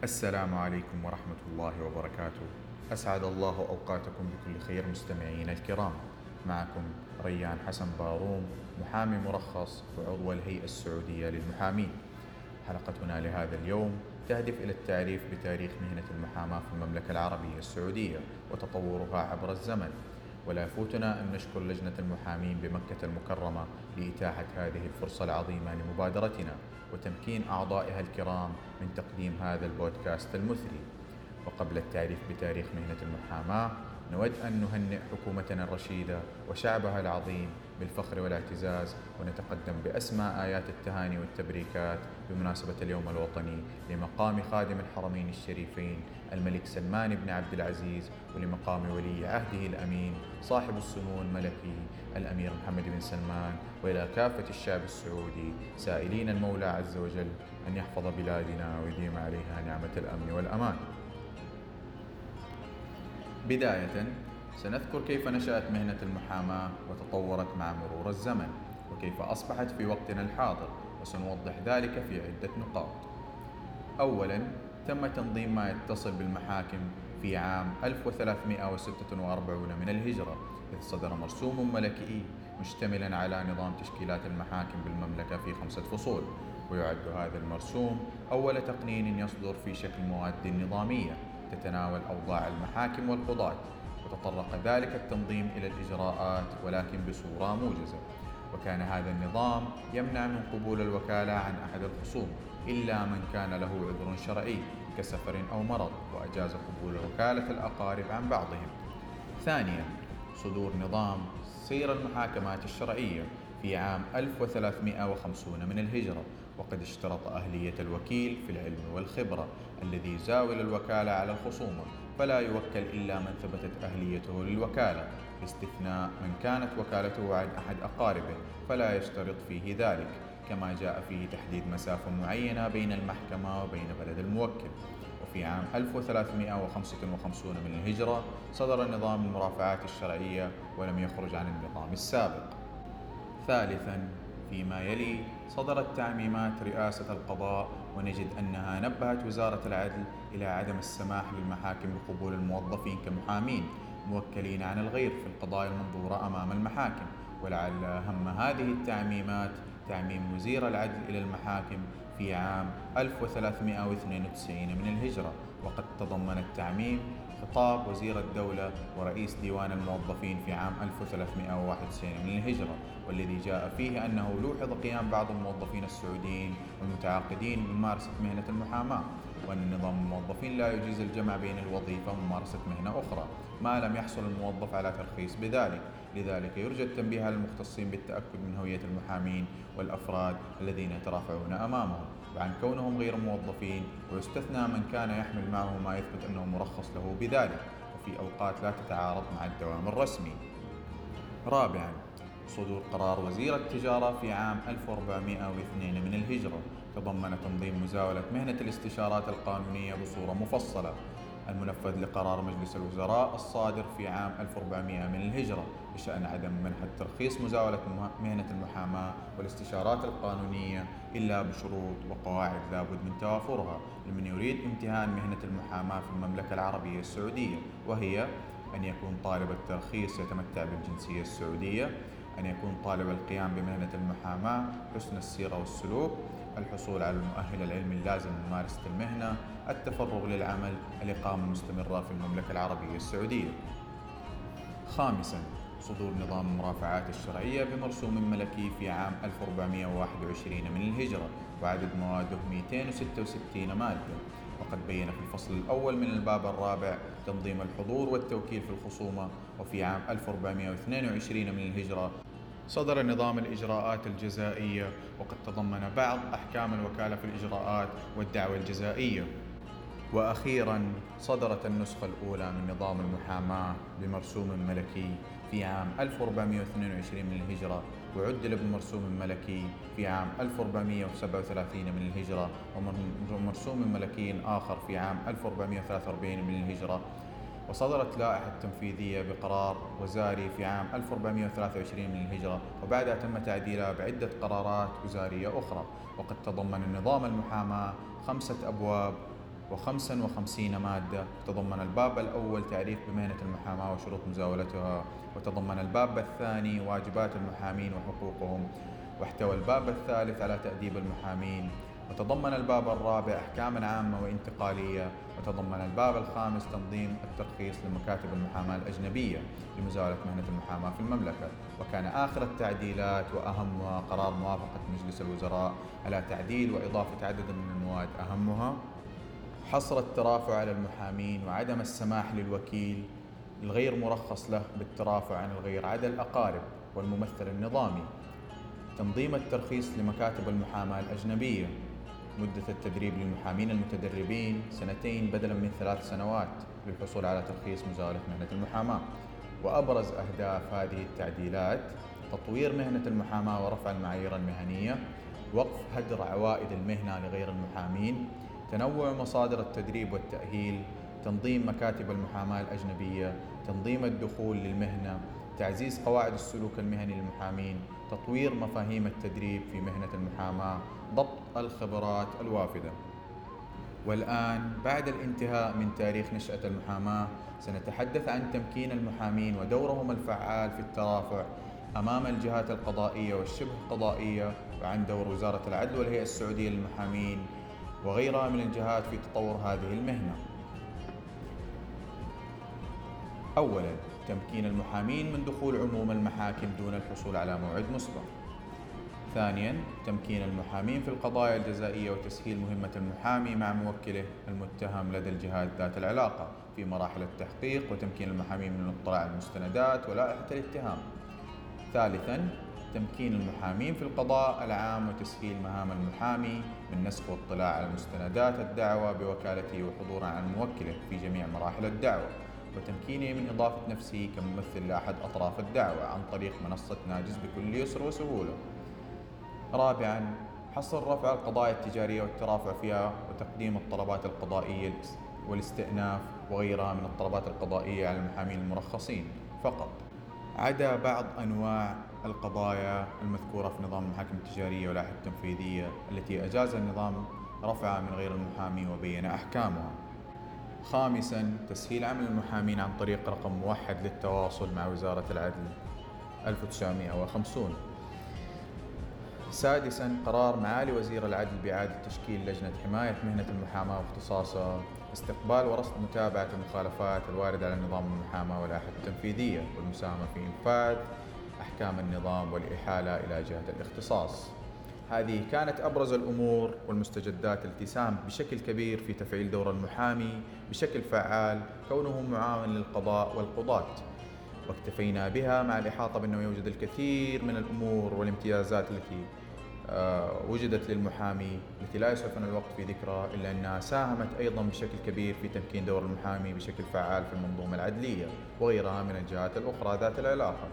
السلام عليكم ورحمة الله وبركاته. أسعد الله أوقاتكم بكل خير مستمعين الكرام. معكم ريان حسن باروم محامي مرخص وعضو الهيئة السعودية للمحامين. حلقتنا لهذا اليوم تهدف إلى التعريف بتاريخ مهنة المحاماة في المملكة العربية السعودية وتطورها عبر الزمن. ولا يفوتنا أن نشكر لجنة المحامين بمكة المكرمة لإتاحة هذه الفرصة العظيمة لمبادرتنا وتمكين أعضائها الكرام من تقديم هذا البودكاست المثري. وقبل التعريف بتاريخ مهنة المحاماة نود أن نهنئ حكومتنا الرشيدة وشعبها العظيم بالفخر والاعتزاز ونتقدم بأسمى آيات التهاني والتبريكات بمناسبة اليوم الوطني لمقام خادم الحرمين الشريفين الملك سلمان بن عبد العزيز ولمقام ولي عهده الأمين صاحب السمو الملكي الأمير محمد بن سلمان وإلى كافة الشعب السعودي سائلين المولى عز وجل أن يحفظ بلادنا ويديم عليها نعمة الأمن والأمان. بداية سنذكر كيف نشأت مهنة المحاماة وتطورت مع مرور الزمن وكيف أصبحت في وقتنا الحاضر وسنوضح ذلك في عدة نقاط. أولا تم تنظيم ما يتصل بالمحاكم في عام 1346 من الهجرة إذ صدر مرسوم ملكي مشتملا على نظام تشكيلات المحاكم بالمملكة في خمسة فصول ويعد هذا المرسوم أول تقنين يصدر في شكل مواد نظامية. تتناول أوضاع المحاكم والقضاة. وتطرق ذلك التنظيم إلى الإجراءات ولكن بصورة موجزة. وكان هذا النظام يمنع من قبول الوكالة عن أحد الخصوم إلا من كان له عذر شرعي كسفر أو مرض وأجاز قبول وكالة الأقارب عن بعضهم. ثانيا صدور نظام سير المحاكمات الشرعية في عام 1350 من الهجرة وقد اشترط أهلية الوكيل في العلم والخبرة. الذي يزاول الوكالة على الخصومة فلا يوكل إلا من ثبتت أهليته للوكالة. باستثناء من كانت وكالته عن أحد أقاربه فلا يشترط فيه ذلك كما جاء فيه تحديد مسافة معينة بين المحكمة وبين بلد الموكل. وفي عام 1355 من الهجرة صدر نظام المرافعات الشرعية ولم يخرج عن النظام السابق. ثالثا فيما يلي صدرت تعميمات رئاسة القضاء ونجد أنها نبهت وزارة العدل إلى عدم السماح للمحاكم بقبول الموظفين كمحامين موكلين عن الغير في القضايا المنظورة أمام المحاكم ولعل أهم هذه التعميمات تعميم وزير العدل إلى المحاكم في عام 1392 من الهجرة وقد تضمن التعميم خطاب وزير الدولة ورئيس ديوان الموظفين في عام 1391 من الهجرة والذي جاء فيه أنه لوحظ قيام بعض الموظفين السعوديين والمتعاقدين بممارسة مهنة المحاماة. وأن نظام الموظفين لا يجيز الجمع بين الوظيفة وممارسة مهنة أخرى ما لم يحصل الموظف على ترخيص بذلك. لذلك يرجى التنبيه على المختصين بالتأكد من هوية المحامين والأفراد الذين يترافعون أمامهم وعن كونهم غير موظفين ويستثنى من كان يحمل معه ما يثبت أنه مرخص له بذلك. وفي أوقات لا تتعارض مع الدوام الرسمي. رابعا صدور قرار وزير التجارة في عام 1402 من الهجرة تضمن تنظيم مزاولة مهنة الاستشارات القانونية بصورة مفصلة. المنفذ لقرار مجلس الوزراء الصادر في عام 1400 من الهجرة بشأن عدم منح الترخيص مزاولة مهنة المحاماة والاستشارات القانونية إلا بشروط وقواعد لابد من توافرها لمن يريد امتهان مهنة المحاماة في المملكة العربية السعودية وهي أن يكون طالب الترخيص يتمتع بالجنسية السعودية. أن يكون طالب القيام بمهنة المحاماة حسن السيرة والسلوك الحصول على المؤهل العلمي اللازم لممارسة المهنة التفرغ للعمل الإقامة المستمرة في المملكة العربية السعودية. خامسا صدور نظام المرافعات الشرعية بمرسوم ملكي في عام 1421 من الهجرة وعدد مواده 266 مادة. وقد بين في الفصل الأول من الباب الرابع تنظيم الحضور والتوكيل في الخصومة وفي عام 1422 من الهجرة صدر نظام الإجراءات الجزائية وقد تضمن بعض أحكام الوكالة في الإجراءات والدعوى الجزائية. وأخيرا صدرت النسخة الأولى من نظام المحاماة بمرسوم ملكي في عام 1422 من الهجرة وعدل بمرسوم ملكي في عام 1437 من الهجرة ومرسوم ملكي آخر في عام 1443 من الهجرة. وصدرت لائحة تنفيذية بقرار وزاري في عام 1423 من الهجرة وبعدها تم تعديلها بعدة قرارات وزارية أخرى. وقد تضمن النظام المحاماة خمسة أبواب و55 مادة. تضمن الباب الأول تعريف بمهنة المحاماة وشروط مزاولتها. وتضمن الباب الثاني واجبات المحامين وحقوقهم. واحتوى الباب الثالث على تأديب المحامين. وتضمن الباب الرابع أحكاما عامة وانتقالية. وتضمن الباب الخامس تنظيم الترخيص لمكاتب المحاماة الأجنبية لمزاولة مهنة المحاماة في المملكة. وكان آخر التعديلات وأهمها قرار موافقة مجلس الوزراء على تعديل وإضافة عدد من المواد. أهمها حصر الترافع على المحامين وعدم السماح للوكيل الغير مرخص له بالترافع عن الغير عدا الأقارب والممثل النظامي. تنظيم الترخيص لمكاتب المحاماة الأجنبية. مدة التدريب للمحامين المتدربين سنتين بدلا من ثلاث سنوات للحصول على ترخيص مزاولة مهنة المحاماة. وأبرز أهداف هذه التعديلات تطوير مهنة المحاماة ورفع المعايير المهنية وقف هدر عوائد المهنة لغير المحامين تنوع مصادر التدريب والتأهيل تنظيم مكاتب المحاماة الأجنبية تنظيم الدخول للمهنة تعزيز قواعد السلوك المهني للمحامين تطوير مفاهيم التدريب في مهنة المحاماة ضبط الخبرات الوافدة والآن بعد الانتهاء من تاريخ نشأة المحاماة سنتحدث عن تمكين المحامين ودورهم الفعال في الترافع أمام الجهات القضائية والشبه قضائية وعن دور وزارة العدل والهيئة السعودية للمحامين وغيرها من الجهات في تطور هذه المهنة. أولاً تمكين المحامين من دخول عموم المحاكم دون الحصول على موعد مسبق. ثانياً تمكين المحامين في القضايا الجزائية وتسهيل مهمة المحامي مع موكله المتهم لدى الجهات ذات العلاقة في مراحل التحقيق وتمكين المحامين من الاطلاع على المستندات ولائحة الاتهام. ثالثاً تمكين المحامين في القضاء العام وتسهيل مهام المحامي من نسخ واطلاع على مستندات الدعوة بوكالته وحضورا عن موكله في جميع مراحل الدعوة وتمكينه من إضافة نفسه كممثل لأحد أطراف الدعوة عن طريق منصة ناجز بكل يسر وسهولة. رابعا حصر رفع القضايا التجارية والترافع فيها وتقديم الطلبات القضائية والاستئناف وغيرها من الطلبات القضائية على المحامين المرخصين فقط. عدا بعض أنواع القضايا المذكورة في نظام المحاكم التجارية واللائحة التنفيذية التي أجاز النظام رفعها من غير المحامي وبين أحكامها. خامسا تسهيل عمل المحامين عن طريق رقم موحد للتواصل مع وزارة العدل. 1950 سادسا قرار معالي وزير العدل بإعادة تشكيل لجنة حماية مهنة المحاماة واختصاصها. استقبال ورصد متابعة المخالفات الواردة على نظام المحاماة واللائحة التنفيذية والمساهمة في إنفاذ أحكام النظام والإحالة إلى جهة الاختصاص. هذه كانت أبرز الأمور والمستجدات التي ساهمت بشكل كبير في تفعيل دور المحامي بشكل فعال كونه معاون للقضاء والقضاة. واكتفينا بها مع الإحاطة بأنه يوجد الكثير من الأمور والامتيازات التي آه، وجدت للمحامي التي لا يسعفنا الوقت في ذكرها إلا أنها ساهمت أيضا بشكل كبير في تمكين دور المحامي بشكل فعال في المنظومة العدلية وغيرها من الجهات الأخرى ذات العلاقة.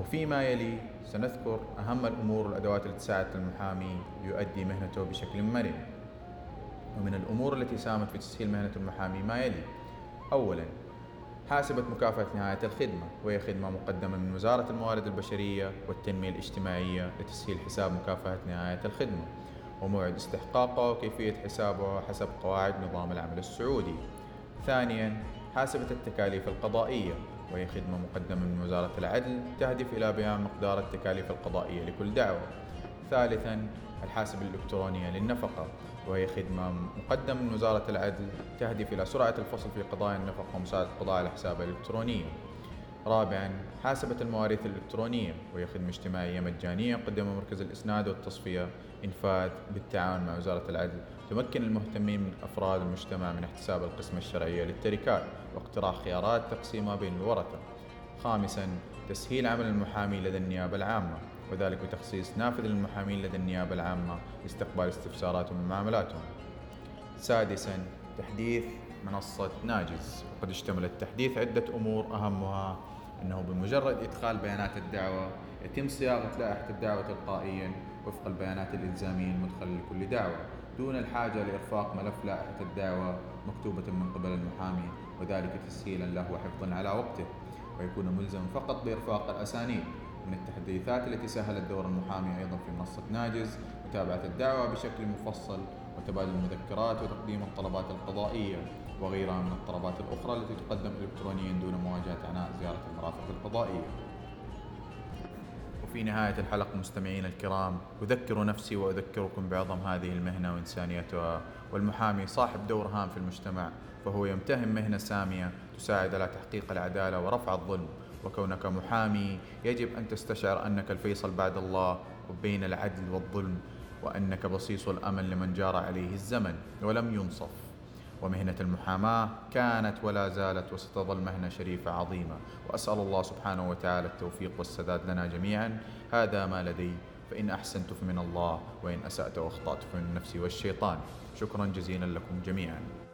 وفيما يلي سنذكر أهم الأمور والأدوات التي تساعد المحامي ليؤدي مهنته بشكل مرن. ومن الأمور التي ساهمت في تسهيل مهنة المحامي ما يلي. أولا حاسبة مكافأة نهاية الخدمة وهي خدمة مقدمة من وزارة الموارد البشرية والتنمية الاجتماعية لتسهيل حساب مكافأة نهاية الخدمة وموعد استحقاقه وكيفية حسابه حسب قواعد نظام العمل السعودي. ثانيا حاسبة التكاليف القضائية وهي خدمة مقدمة من وزارة العدل تهدف إلى بيان مقدار التكاليف القضائية لكل دعوة. ثالثا الحاسب الإلكترونية للنفقة وهي خدمة مقدمة من وزارة العدل تهدف إلى سرعة الفصل في قضايا النفقة ومساعدة القضاء على حسابها الإلكترونية. رابعا حاسبة المواريث الإلكترونية وهي خدمة اجتماعية مجانية قدمها مركز الإسناد والتصفية إنفاذ بالتعاون مع وزارة العدل تمكن المهتمين من أفراد المجتمع من احتساب القسمة الشرعية للتركات واقتراح خيارات تقسيمها بين الورثة. خامسا تسهيل عمل المحامي لدى النيابة العامة وذلك بتخصيص نافذ للمحامين لدى النيابة العامة لاستقبال استفساراتهم ومعاملاتهم. سادسا تحديث منصة ناجز. وقد اشتمل التحديث عدة أمور أهمها أنه بمجرد إدخال بيانات الدعوة يتم صياغة لائحة الدعوة تلقائيا وفق البيانات الإلزامية المدخلة لكل دعوة دون الحاجة لإرفاق ملف لائحة الدعوة مكتوبة من قبل المحامي وذلك تسهيلا له وحفظا على وقته. ويكون ملزما فقط بإرفاق الأسانيد. من التحديثات التي سهلت دور المحامي أيضا في منصة ناجز متابعة الدعوة بشكل مفصل وتبادل المذكرات وتقديم الطلبات القضائية. وغيرها من الطلبات الأخرى التي تقدم إلكترونيا دون مواجهة عناء زيارة المرافق القضائية وفي نهاية الحلقة مستمعين الكرام أذكر نفسي وأذكركم بعظم هذه المهنة وإنسانيتها. والمحامي صاحب دور هام في المجتمع فهو يمتهن مهنة سامية تساعد على تحقيق العدالة ورفع الظلم. وكونك محامي يجب أن تستشعر أنك الفيصل بعد الله وبين العدل والظلم وأنك بصيص الأمل لمن جار عليه الزمن ولم ينصف. ومهنة المحاماة كانت ولا زالت وستظل مهنة شريفة عظيمة. وأسأل الله سبحانه وتعالى التوفيق والسداد لنا جميعا. هذا ما لدي فإن أحسنت فمن الله وإن أسأت وأخطأت فمن نفسي والشيطان. شكرا جزيلا لكم جميعا.